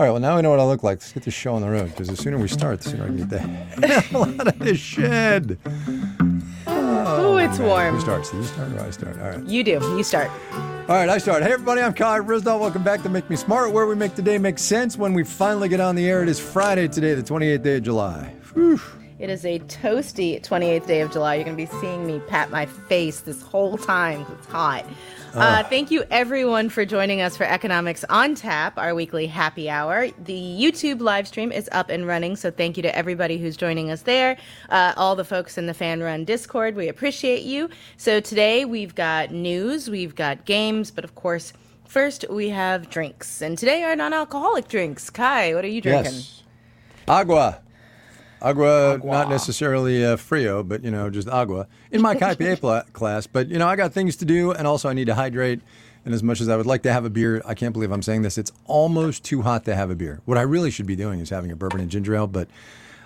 All right, well, now we know what I look like. Let's get this show on the road because the sooner we start, the sooner I can get the hell out of this shed. Oh, it's warm. Who starts? You start or I start? All right. You do. You start. All right, I start. Hey, everybody, I'm Kai Ryssdal. Welcome back to Make Me Smart, where we make the day make sense when we finally get on the air. It is Friday today, the 28th day of July. Whew. It is a toasty 28th day of July. You're going to be seeing me pat my face this whole time. It's hot. Uh, thank you, everyone, for joining us for Economics on Tap, our weekly happy hour. The YouTube live stream is up and running, so thank you to everybody who's joining us there. Uh, all the folks in the Fan Run Discord, we appreciate you. So today we've got news, we've got games, but of course, first we have drinks. And today are non alcoholic drinks. Kai, what are you drinking? Yes. Agua. Agua, not necessarily uh, frio, but you know, just agua in my IPA class. But you know, I got things to do, and also I need to hydrate. And as much as I would like to have a beer, I can't believe I'm saying this. It's almost too hot to have a beer. What I really should be doing is having a bourbon and ginger ale, but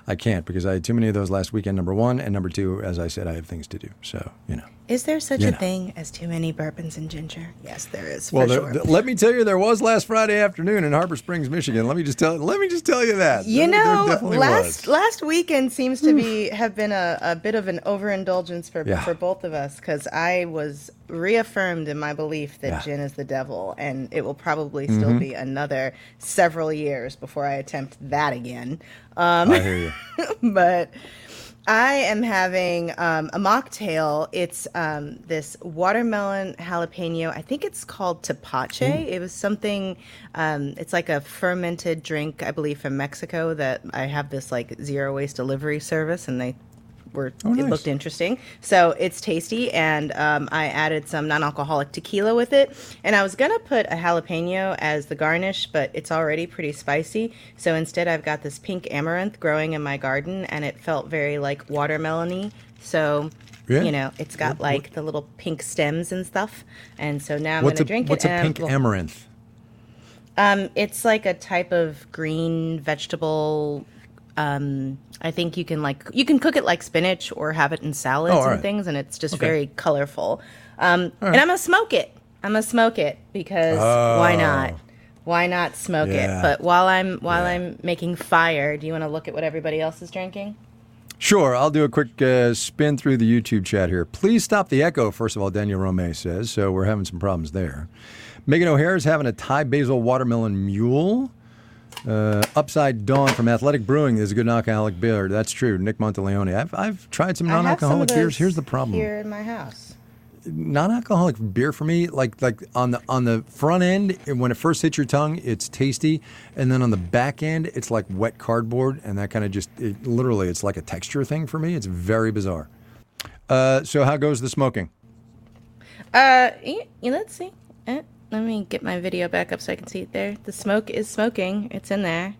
I can't because I had too many of those last weekend. Number one, and number two, as I said, I have things to do. So you know. Is there such You a know. thing as too many bourbons and ginger? Yes, there is. For Well, there, sure. let me tell you, there was last Friday afternoon in Harbor Springs, Michigan. Let me just tell. Let me just tell you that. You There- there know, definitely last was. last weekend seems to be have been a, a bit of an overindulgence for Yeah. for both of us because I was reaffirmed in my belief that Yeah. gin is the devil, and it will probably still be another several years before I attempt that again. Um, I hear you. but I am having um, a mocktail. It's um, this watermelon jalapeno. I think it's called tepache. It was something. Um, it's like a fermented drink, I believe, from Mexico. That I have this like zero waste delivery service, and they were Oh, it nice. looked interesting. So it's tasty, and um, I added some non-alcoholic tequila with it. And I was gonna put a jalapeno as the garnish, but it's already pretty spicy. So instead, I've got this pink amaranth growing in my garden, and it felt very like watermelony. So. Yeah. You know, it's got What- like the little pink stems and stuff, and so now I'm gonna a drink what's it. a pink I'm- amaranth? um, it's like a type of green vegetable. Um, I think you can like you can cook it like spinach or have it in salads Oh, and right. things, and it's just Okay. very colorful. Um, And I'm gonna smoke it. I'm gonna smoke it because why not? Why not smoke Oh. Yeah. it? But while I'm while Yeah. I'm making fire, do you want to look at what everybody else is drinking? Sure, I'll do a quick uh, spin through the YouTube chat here. Please stop the echo, first of all, Daniel Rome says. So we're having some problems there. Megan O'Hare is having a Thai basil watermelon mule. Uh, Upside Dawn from Athletic Brewing is a good non-alcoholic beer. That's true. Nick Monteleone. I've, I've tried some I have some non-alcoholic beers. Here's the problem. here in my house. non-alcoholic beer for me like like on the on the front end when it first hits your tongue it's tasty and then on the back end it's like wet cardboard and that kind of just it, literally it's like a texture thing for me it's very bizarre uh, so how goes the smoking Uh, y- y- let's see. Uh, let me get my video back up so I can see it there. The smoke is smoking. It's in there.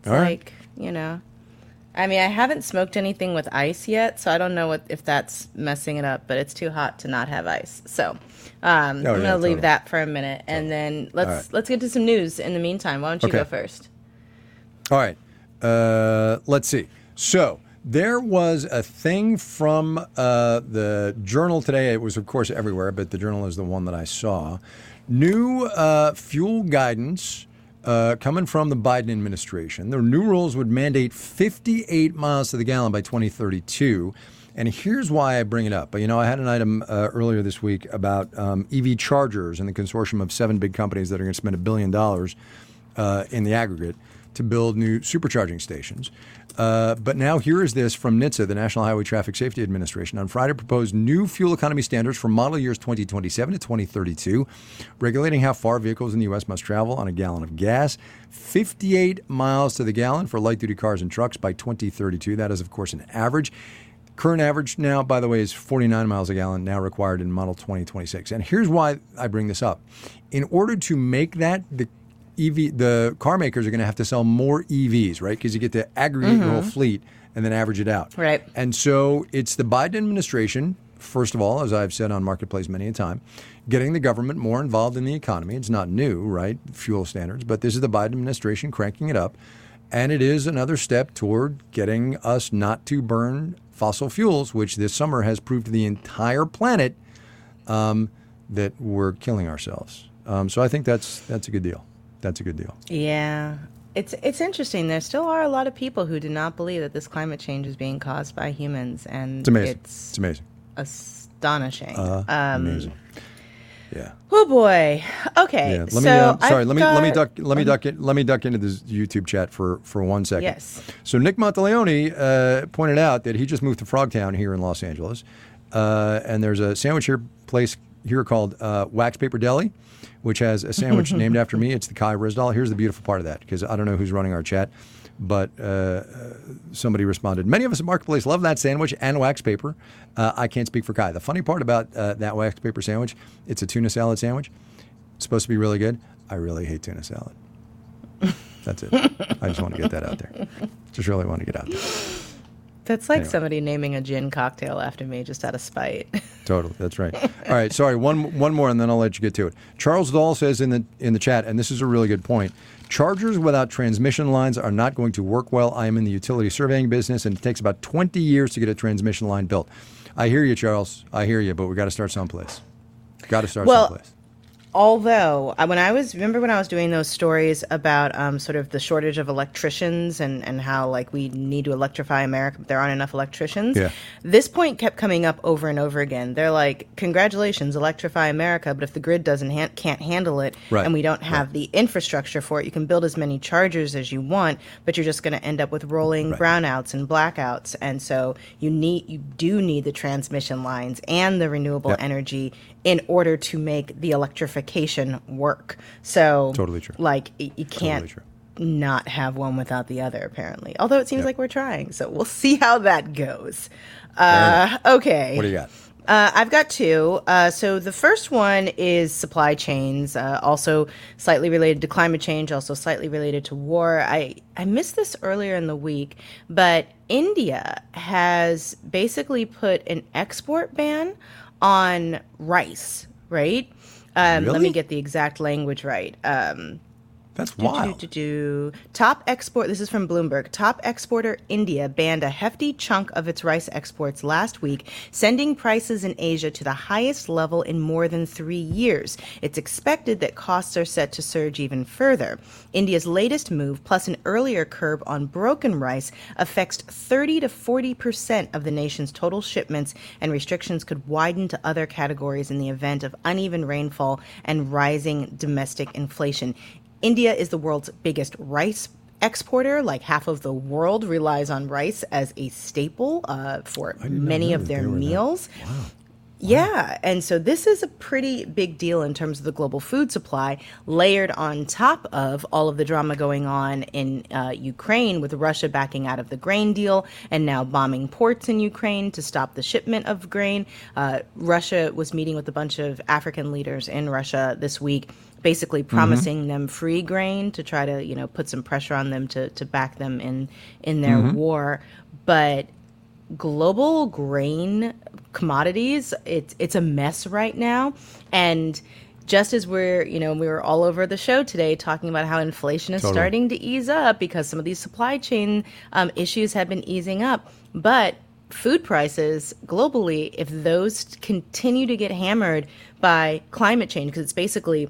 It's All right. like, you know. I mean, I haven't smoked anything with ice yet, so I don't know what if that's messing it up, but it's too hot to not have ice. So, um, Oh, I'm yeah, going to leave totally. that for a minute and then let's right. let's get to some news in the meantime. Why don't you Okay. go first? All right. Uh, let's see. So there was a thing from uh, the journal today. It was, of course, everywhere, but the journal is the one that I saw. New uh, fuel guidance uh, coming from the Biden administration. The new rules would mandate 58 miles to the gallon by 2032. And here's why I bring it up. You know, I had an item uh, earlier this week about um, EV chargers and the consortium of seven big companies that are going to spend a billion dollars uh, in the aggregate to build new supercharging stations. Uh, but now here is this from NHTSA, the National Highway Traffic Safety Administration. On Friday, proposed new fuel economy standards for model years 2027 to 2032, regulating how far vehicles in the U.S. must travel on a gallon of gas. 58 miles to the gallon for light duty cars and trucks by 2032. That is, of course, an average. Current average now, by the way, is 49 miles a gallon, now required in Model 2026. And here's why I bring this up. In order to make that, the EV, the car makers are going to have to sell more EVs, right? Because you get to aggregate your whole fleet and then average it out. Right. And so it's the Biden administration, first of all, as I've said on Marketplace many a time, getting the government more involved in the economy. It's not new, right? Fuel standards, but this is the Biden administration cranking it up. And it is another step toward getting us not to burn fossil fuels, which this summer has proved to the entire planet um, that we're killing ourselves. Um, so I think that's that's a good deal. That's a good deal. Yeah. It's it's interesting. There still are a lot of people who do not believe that this climate change is being caused by humans, and It's amazing. It's, It's amazing. astonishing. Uh, um, amazing. Yeah. oh boy. Okay. Yeah. Let so me. Uh, sorry. I've let me. Let me duck. Let me duck. In, let me duck into this YouTube chat for for one second. Yes. So Nick Monteleone uh, pointed out that he just moved to Frogtown here in Los Angeles, uh, and there's a sandwich here place here called uh, Wax Paper Deli, which has a sandwich named after me. It's the Kai Ryssdal. Here's the beautiful part of that because I don't know who's running our chat, but uh, uh, somebody responded. Many of us at Marketplace love that sandwich and wax paper. Uh, I can't speak for Kai. The funny part about uh, that wax paper sandwich, it's a tuna salad sandwich. It's supposed to be really good. I really hate tuna salad. That's it. I just want to get that out there. Just really want to get out there. That's like Anyway. somebody naming a gin cocktail after me just out of spite. Totally, that's right. All right, sorry. One one more, and then I'll let you get to it. Charles Dahl says in the in the chat, and this is a really good point. Chargers without transmission lines are not going to work well. I am in the utility surveying business, and it takes about 20 years to get a transmission line built. I hear you, Charles. I hear you, but we got to start someplace. Got to start Well, someplace. Although, when I was, remember when I was doing those stories about um, sort of the shortage of electricians and, and how, like, we need to electrify America, but there aren't enough electricians. Yeah. This point kept coming up over and over again. They're like, congratulations, electrify America, but if the grid doesn't han- can't handle it Right, and we don't have the infrastructure for it, you can build as many chargers as you want, but you're just going to end up with rolling Right. brownouts and blackouts. And so you need, you do need the transmission lines and the renewable Yep. energy in order to make the electrification work. So Totally true. Like you can't true. not have one without the other. Apparently, although it seems Yep. like we're trying. So we'll see how that goes. Uh, okay. What do you got? Uh, I've got two. Uh, so the first one is supply chains, uh, also slightly related to climate change, also slightly related to war. I, I missed this earlier in the week, but India has basically put an export ban on rice, right? Um, Let me get the exact language right. Um, That's wild. do-do-do-do. Top export. This is from Bloomberg. Top exporter India banned a hefty chunk of its rice exports last week, sending prices in Asia to the highest level in more than three years. It's expected that costs are set to surge even further. India's latest move, plus an earlier curb on broken rice, affects 30 to 40 percent of the nation's total shipments, and restrictions could widen to other categories in the event of uneven rainfall and rising domestic inflation. India is the world's biggest rice exporter. Like half of the world relies on rice as a staple uh, for many of their meals. Yeah, and so this is a pretty big deal in terms of the global food supply, layered on top of all of the drama going on in uh, Ukraine with Russia backing out of the grain deal and now bombing ports in Ukraine to stop the shipment of grain. Uh, Russia was meeting with a bunch of African leaders in Russia this week, basically promising them free grain to try to you know put some pressure on them to to back them in in their war, but global grain commodities it's it's a mess right now. And just as we're you know we were all over the show today talking about how inflation is Totally. starting to ease up because some of these supply chain um, issues have been easing up. But food prices globally if those continue to get hammered by climate change because it's basically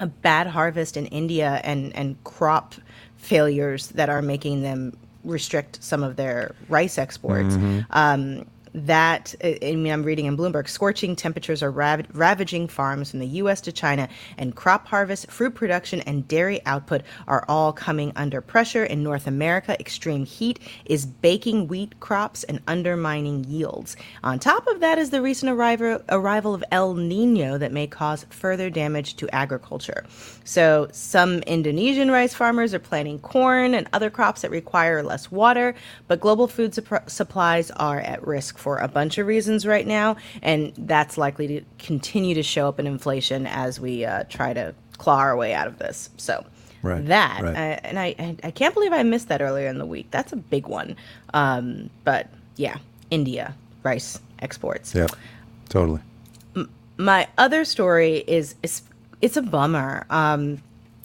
a bad harvest in India and, and crop failures that are making them restrict some of their rice exports. Um, that I I mean, I'm reading in Bloomberg. Scorching temperatures are rav- ravaging farms from the U.S. to China, and crop harvest, fruit production, and dairy output are all coming under pressure. In North America, extreme heat is baking wheat crops and undermining yields. On top of that is the recent arrival arrival of El Nino that may cause further damage to agriculture. So, some Indonesian rice farmers are planting corn and other crops that require less water, but global food supp- supplies are at risk for a bunch of reasons right now, and that's likely to continue to show up in inflation as we uh, try to claw our way out of this. So, Right, that, right. and I, I, can't believe I missed that earlier in the week. That's a big one. Um, but yeah, India rice exports. Yeah, Totally. My other story is, is it's a bummer. Um,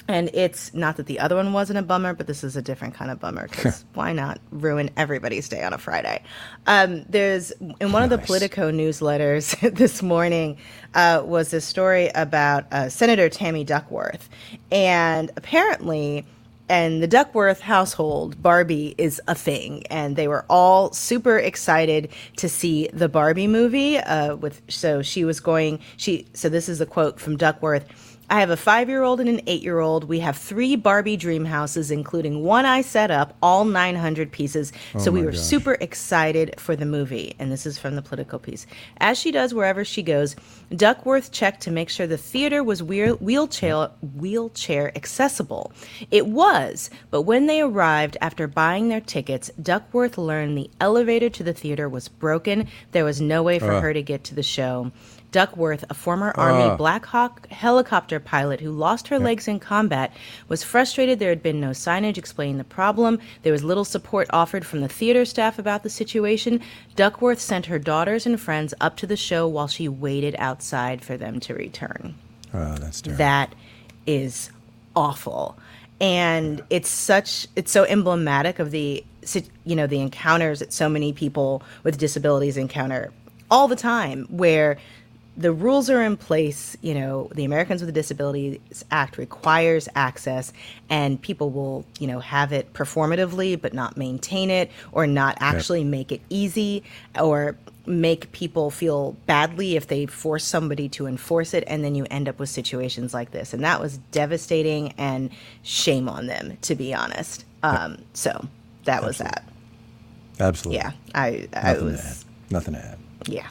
and it's not that the other one wasn't a bummer, but this is a different kind of bummer because why not ruin everybody's day on a Friday? Um, there's in one of the Politico newsletters this morning uh, was a story about uh, Senator Tammy Duckworth, and apparently. And the Duckworth household, Barbie is a thing, and they were all super excited to see the Barbie movie. Uh, with so she was going, she so this is a quote from Duckworth. I have a five year old and an eight year old. We have three Barbie dream houses, including one I set up, all 900 pieces. Oh so we were gosh. super excited for the movie. And this is from the political piece. As she does wherever she goes, Duckworth checked to make sure the theater was wheel- wheelchair, wheelchair accessible. It was, but when they arrived after buying their tickets, Duckworth learned the elevator to the theater was broken. There was no way for her to get to the show. Duckworth, a former Army ah. Black Hawk helicopter pilot who lost her legs in combat, was frustrated there had been no signage explaining the problem. There was little support offered from the theater staff about the situation. Duckworth sent her daughters and friends up to the show while she waited outside for them to return. Oh, that's terrible. That is awful. And it's such it's so emblematic of the you know the encounters that so many people with disabilities encounter all the time where the rules are in place, you know, the Americans with Disabilities Act requires access and people will, you know, have it performatively but not maintain it or not actually make it easy or make people feel badly if they force somebody to enforce it and then you end up with situations like this and that was devastating and shame on them to be honest um, so that was that Absolutely. yeah i i Nothing to add. Nothing to add. yeah.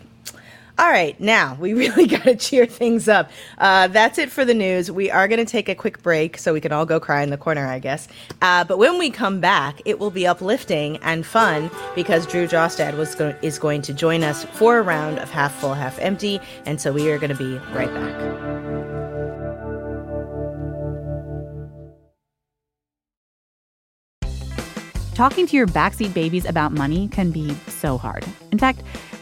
All right, now we really got to cheer things up. Uh, that's it for the news. We are going to take a quick break so we can all go cry in the corner, I guess. Uh, but when we come back, it will be uplifting and fun because Drew Jostad was go- is going to join us for a round of half full, half empty. And so we are going to be right back. Talking to your backseat babies about money can be so hard. In fact,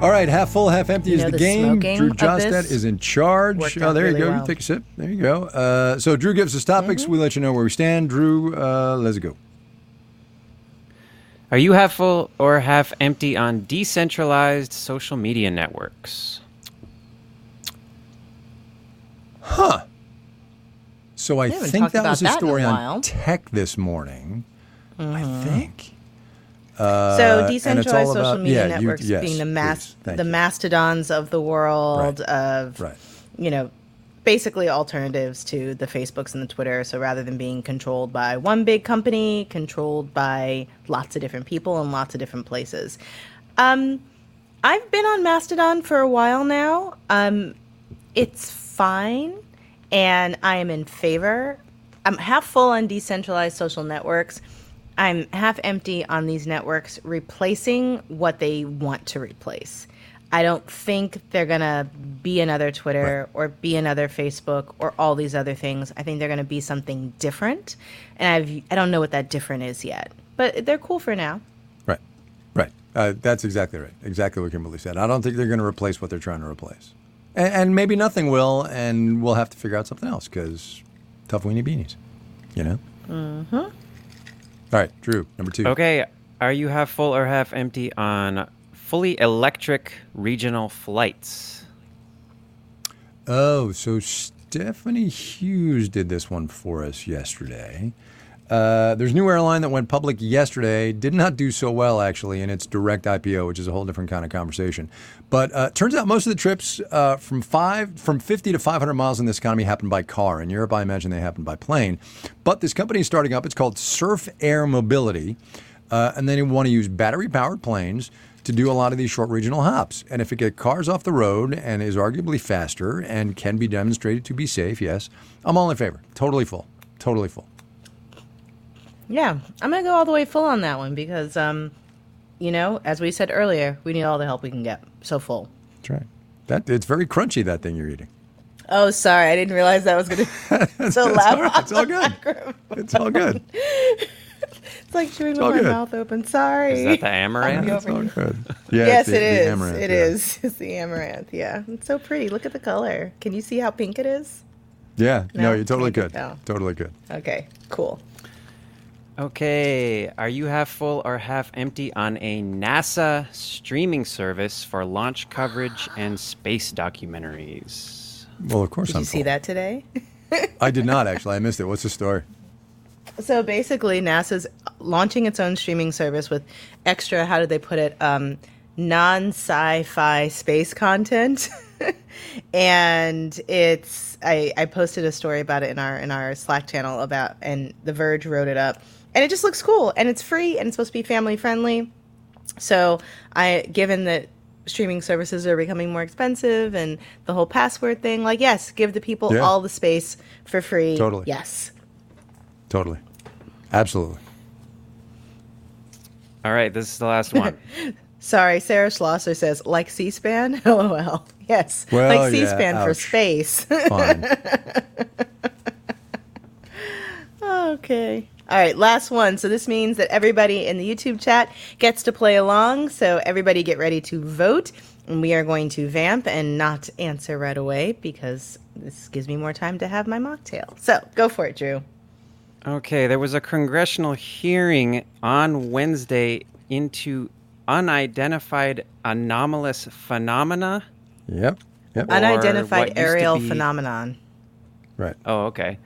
All right, half full, half empty You is the, the game. Drew of Jostad is in charge. Oh, out there you really go. well. Take a sip. There you go. Uh, so Drew gives us topics. Mm-hmm. We let you know where we stand. Drew, uh, let's go. Are you half full or half empty on decentralized social media networks? Huh. So I think that was a that in a story on. Mm-hmm. tech this morning. I think. So Uh, and decentralized social about- media yeah, you- networks yes, being the please. The you. mastodons of the world Right. of Right. you know basically alternatives to the facebooks and the twitter so rather than being controlled by one big company controlled by lots of different people in lots of different places um, i've been on mastodon for a while now um, it's fine and i am in favor i'm half full on decentralized social networks i'm half empty on these networks replacing what they want to replace i don't think they're going to be another twitter or be another facebook or all these other things i think they're going to be something different and I've, i don't know what that different is yet but they're cool for now Right. Right. Uh, that's exactly right. Exactly what Kimberly said. I don't think they're going to replace what they're trying to replace. And, and maybe nothing will, and we'll have to figure out something else because tough weenie beanies, you know? Mm-hmm. All right, Drew, number two. Okay, are you half full or half empty on fully electric regional flights? Oh, so Stephanie Hughes did this one for us yesterday. Uh, there's a new airline that went public yesterday. Did not do so well, actually, in its direct IPO, which is a whole different kind of conversation. But uh, turns out most of the trips uh, from five, from 50 to 500 miles in this economy happen by car. In Europe, I imagine they happen by plane. But this company is starting up. It's called Surf Air Mobility. Uh, and then you want to use battery powered planes to do a lot of these short regional hops. And if it gets cars off the road and is arguably faster and can be demonstrated to be safe, yes, I'm all in favor. Totally full. Totally full. Yeah, I'm gonna go all the way full on that one because, um, you know, as we said earlier, we need all the help we can get. So full. That's right. That it's very crunchy. That thing you're eating. Oh, sorry, I didn't realize that was gonna be so loud. all, right. it's all good. It's all good. It's like chewing with all my good. mouth open. Sorry. Is that the amaranth? It's all good. Yeah, yes, it's the- it the is. amaranth, It yeah. is. It's the amaranth. Yeah, it's so pretty. Look at the color. Can you see how pink it is? Yeah. No, No? you're totally good. No. Totally good. Okay, cool. Okay, are you half full or half empty on a NASA streaming service for launch coverage and space documentaries? Well, of course Did I'm not. Did you see full. that today? I did not actually. I missed it. What's the story? So basically, NASA's launching its own streaming service with extra, how did they put it, um, non sci fi space content. and it's, I, I posted a story about it in our, in our Slack channel about, and The Verge wrote it up. And it just looks cool and it's free and it's supposed to be family friendly. So I, given that streaming services are becoming more expensive and the whole password thing, like, yes, give the people Yeah. all the space for free. Totally. Yes. Totally. Absolutely. All right, this is the last one. Sorry, Sarah Schlosser says, like C SPAN? LOL. Oh, yes. Well, like C yeah, SPAN for space. Fine. okay. All right, last one. So this means that everybody in the YouTube chat gets to play along. So everybody get ready to vote. And we are going to vamp and not answer right away because this gives me more time to have my mocktail. So go for it, Drew. Okay, there was a congressional hearing on Wednesday into unidentified anomalous phenomena. yep. Yep. Unidentified aerial be- phenomenon. Right. Oh, okay.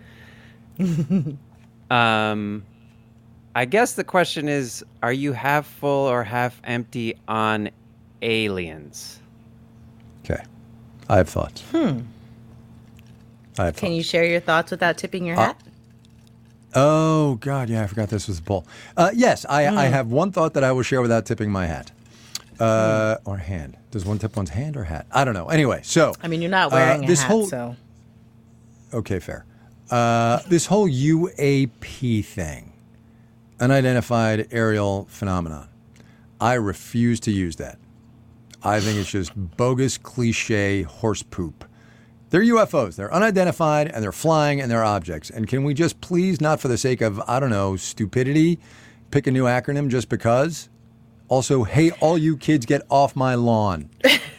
um, I guess the question is: Are you half full or half empty on aliens? Okay. I have thoughts. Hmm. I have Can thoughts. you share your thoughts without tipping your Uh, hat? Oh God, yeah, I forgot this was a poll. Uh, yes, I, I have one thought that I will share without tipping my hat, uh, or hand. Does one tip one's hand or hat? I don't know. Anyway, so I mean, you're not uh, wearing a this hat, whole so. okay, fair. Uh, this whole UAP thing, unidentified aerial phenomenon. I refuse to use that. I think it's just bogus, cliche horse poop. They're UFOs. They're unidentified and they're flying and they're objects. And can we just please, not for the sake of, I don't know, stupidity, pick a new acronym just because? Also, hey, all you kids get off my lawn.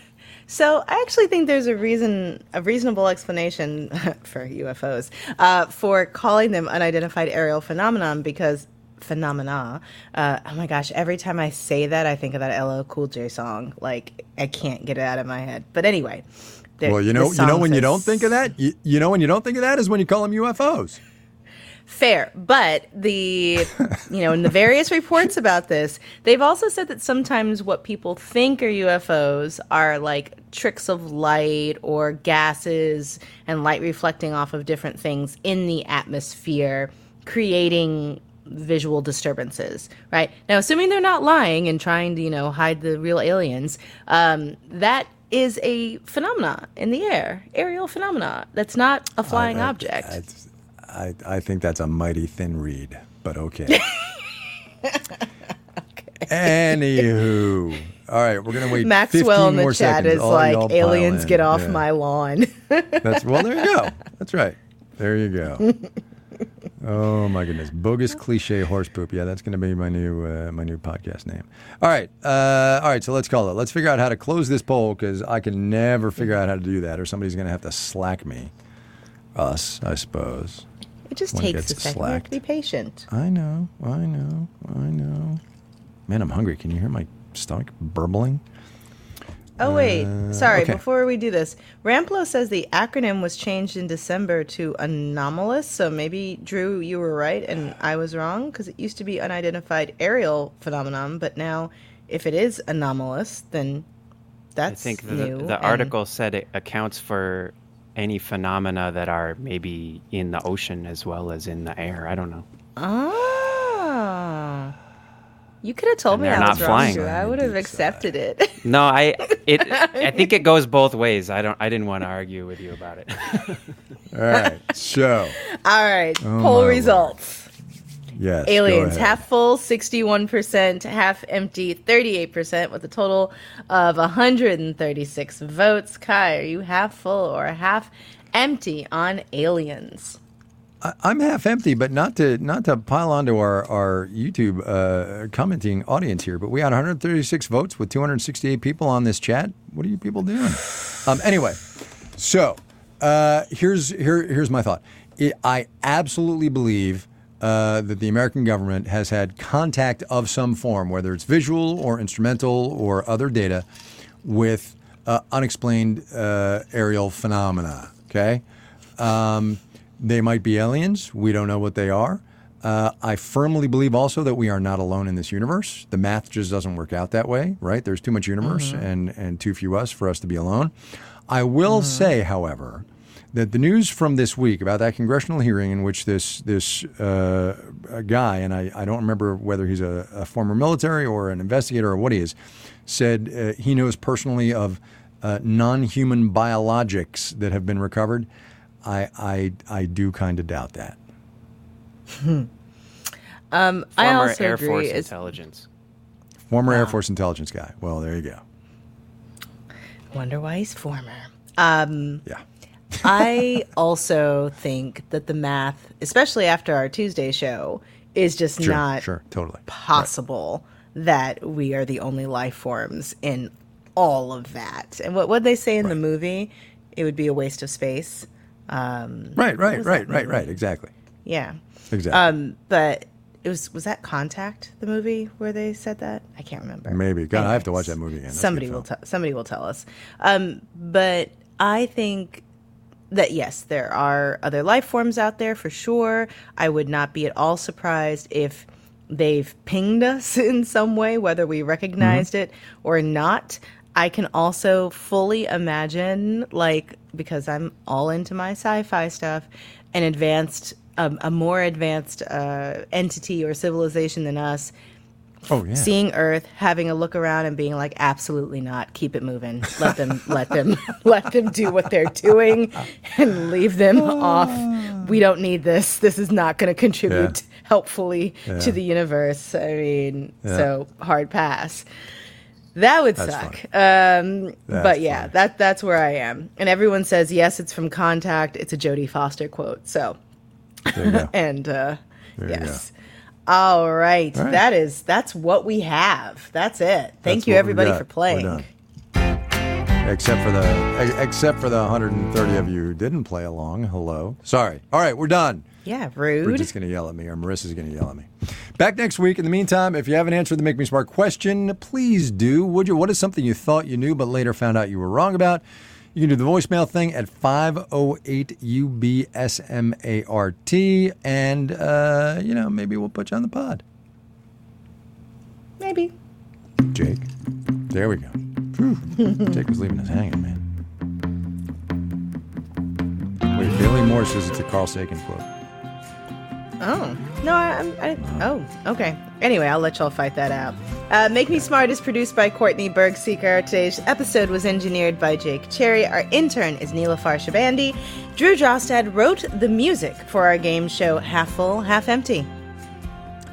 So I actually think there's a reason, a reasonable explanation for UFOs uh, for calling them unidentified aerial phenomenon because phenomena. Uh, oh my gosh! Every time I say that, I think of that LL Cool J song. Like I can't get it out of my head. But anyway, Well, you know, you know when you don't think of that? You, you know when you don't think of that is when you call them UFOs. Fair, but the you know in the various reports about this, they've also said that sometimes what people think are UFOs are like tricks of light or gases and light reflecting off of different things in the atmosphere, creating visual disturbances. Right now, assuming they're not lying and trying to you know hide the real aliens, um, that is a phenomena in the air, aerial phenomena. That's not a flying I- object. I, I, think that's a mighty thin reed, but okay. Anywho. All right, we're going to wait Maxwell 15 in the more chat seconds. is All like, aliens get off Yeah. my lawn. That's well. There you go. That's right. There you go. Oh my goodness, bogus cliche horse poop. Yeah, that's going to be my new uh, my new podcast name. All right, uh, all right. So let's call it. Let's figure out how to close this poll because I can never figure out how to do that, or somebody's going to have to slack me. Us, I suppose. It just One takes a second. You have to slacked. be patient. I know, I know, I know. Man, I'm hungry. Can you hear my stomach burbling? Oh wait, sorry. Uh, okay. Before we do this, Ramplo says the acronym was changed in December to anomalous. So maybe Drew, you were right and I was wrong because it used to be unidentified aerial phenomenon, but now if it is anomalous, then that's new. I think the, new. the and- article said it accounts for any phenomena that are maybe in the ocean as well as in the air. I don't know. Ah. You could have told And me they're I not was wrong. flying. Drew. I would have accepted it. No, I it I think it goes both ways. I don't I didn't want to argue with you about it. All right. So, All right, Oh, poll Lord. results. Yes. Aliens, half full, 61%, half empty, 38%, with a total of 136 votes. Kai, are you half full or half empty on aliens? I'm half empty, but not to not to pile onto our our YouTube uh, commenting audience here. But we had 136 votes with 268 people on this chat. What are you people doing? Um, anyway, so uh, here's here here's my thought. It, I absolutely believe uh, that the American government has had contact of some form, whether it's visual or instrumental or other data, with uh, unexplained uh, aerial phenomena. Okay. Um, they might be aliens. We don't know what they are. Uh, I firmly believe also that we are not alone in this universe. The math just doesn't work out that way, right? There's too much universe and, and too few us for us to be alone. I will say, however, that the news from this week about that congressional hearing in which this this uh, guy, and I, I don't remember whether he's a, a former military or an investigator or what he is, said uh, he knows personally of uh, non-human biologics that have been recovered. I I, I do kind of doubt that. Um, I Former also Air agree. Force It's- intelligence. Former Air Force intelligence guy. Well, there you go. wonder why he's former. Um, Yeah. I also think that the math, especially after our Tuesday show, is just Sure. not sure. Totally. possible that we are the only life forms in all of that. And what would they say in the movie? It would be a waste of space. Um, Right. Right. Right. Right. Right. Exactly. yeah. Exactly. Um, but it was was that Contact the movie where they said that? I can't remember. Maybe. God, I have to watch that movie again. That's Somebody will tell. Somebody will tell us. Um, but I think that yes, there are other life forms out there for sure. I would not be at all surprised if they've pinged us in some way, whether we recognized Mm-hmm. it or not. I can also fully imagine, like, because I'm all into my sci-fi stuff, an advanced, um, a more advanced uh, entity or civilization than us Oh yeah. seeing Earth, having a look around, and being like, "Absolutely not. Keep it moving. Let them, let them, let them do what they're doing, and leave them off. We don't need this. This is not going to contribute helpfully to the universe. I mean, so hard pass." That would That's suck. Um, but yeah, funny. that that's where I am. And everyone says yes, it's from Contact. It's a Jodie Foster quote. So There you go. and uh, There you yes. All right. All right. that is that's what we have. That's it. Thank That's you everybody for playing. Except for the except for the 130 of you who didn't play along. Hello. Sorry. All right, we're done. Yeah, rude. Bridget's going to yell at me, or Marissa's going to yell at me. Back next week. In the meantime, if you haven't answered the Make Me Smart question, please do. Would you? What is something you thought you knew but later found out you were wrong about? You can do the voicemail thing at 508 UBSMART, and, uh, you know, maybe we'll put you on the pod. Maybe. Jake. There we go. Jake was leaving us hanging, man. Wait, Billy Moore says it's a Carl Sagan quote. Oh no, I, I'm. I, oh, okay. Anyway, I'll let y'all fight that out. Uh, Make Me Smart is produced by Courtney Bergsieker. Today's episode was engineered by Jake Cherry. Our intern is Neelafar Shabandi. Drew Jostad wrote the music for our game show Half Full, Half Empty.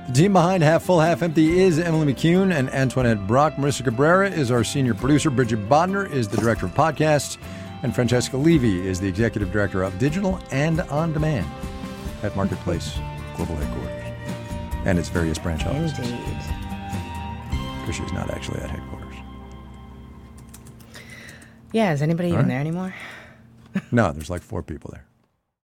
The team behind Half Full, Half Empty is Emily McCune and Antoinette Brock. Marissa Cabrera is our senior producer. Bridget Bodnar is the director of podcasts. And Francesca Levy is the executive director of digital and on demand at Marketplace Global Headquarters and its various branch offices. Indeed. Because she's not actually at headquarters. Yeah, is anybody even right. there anymore? No, there's like four people there.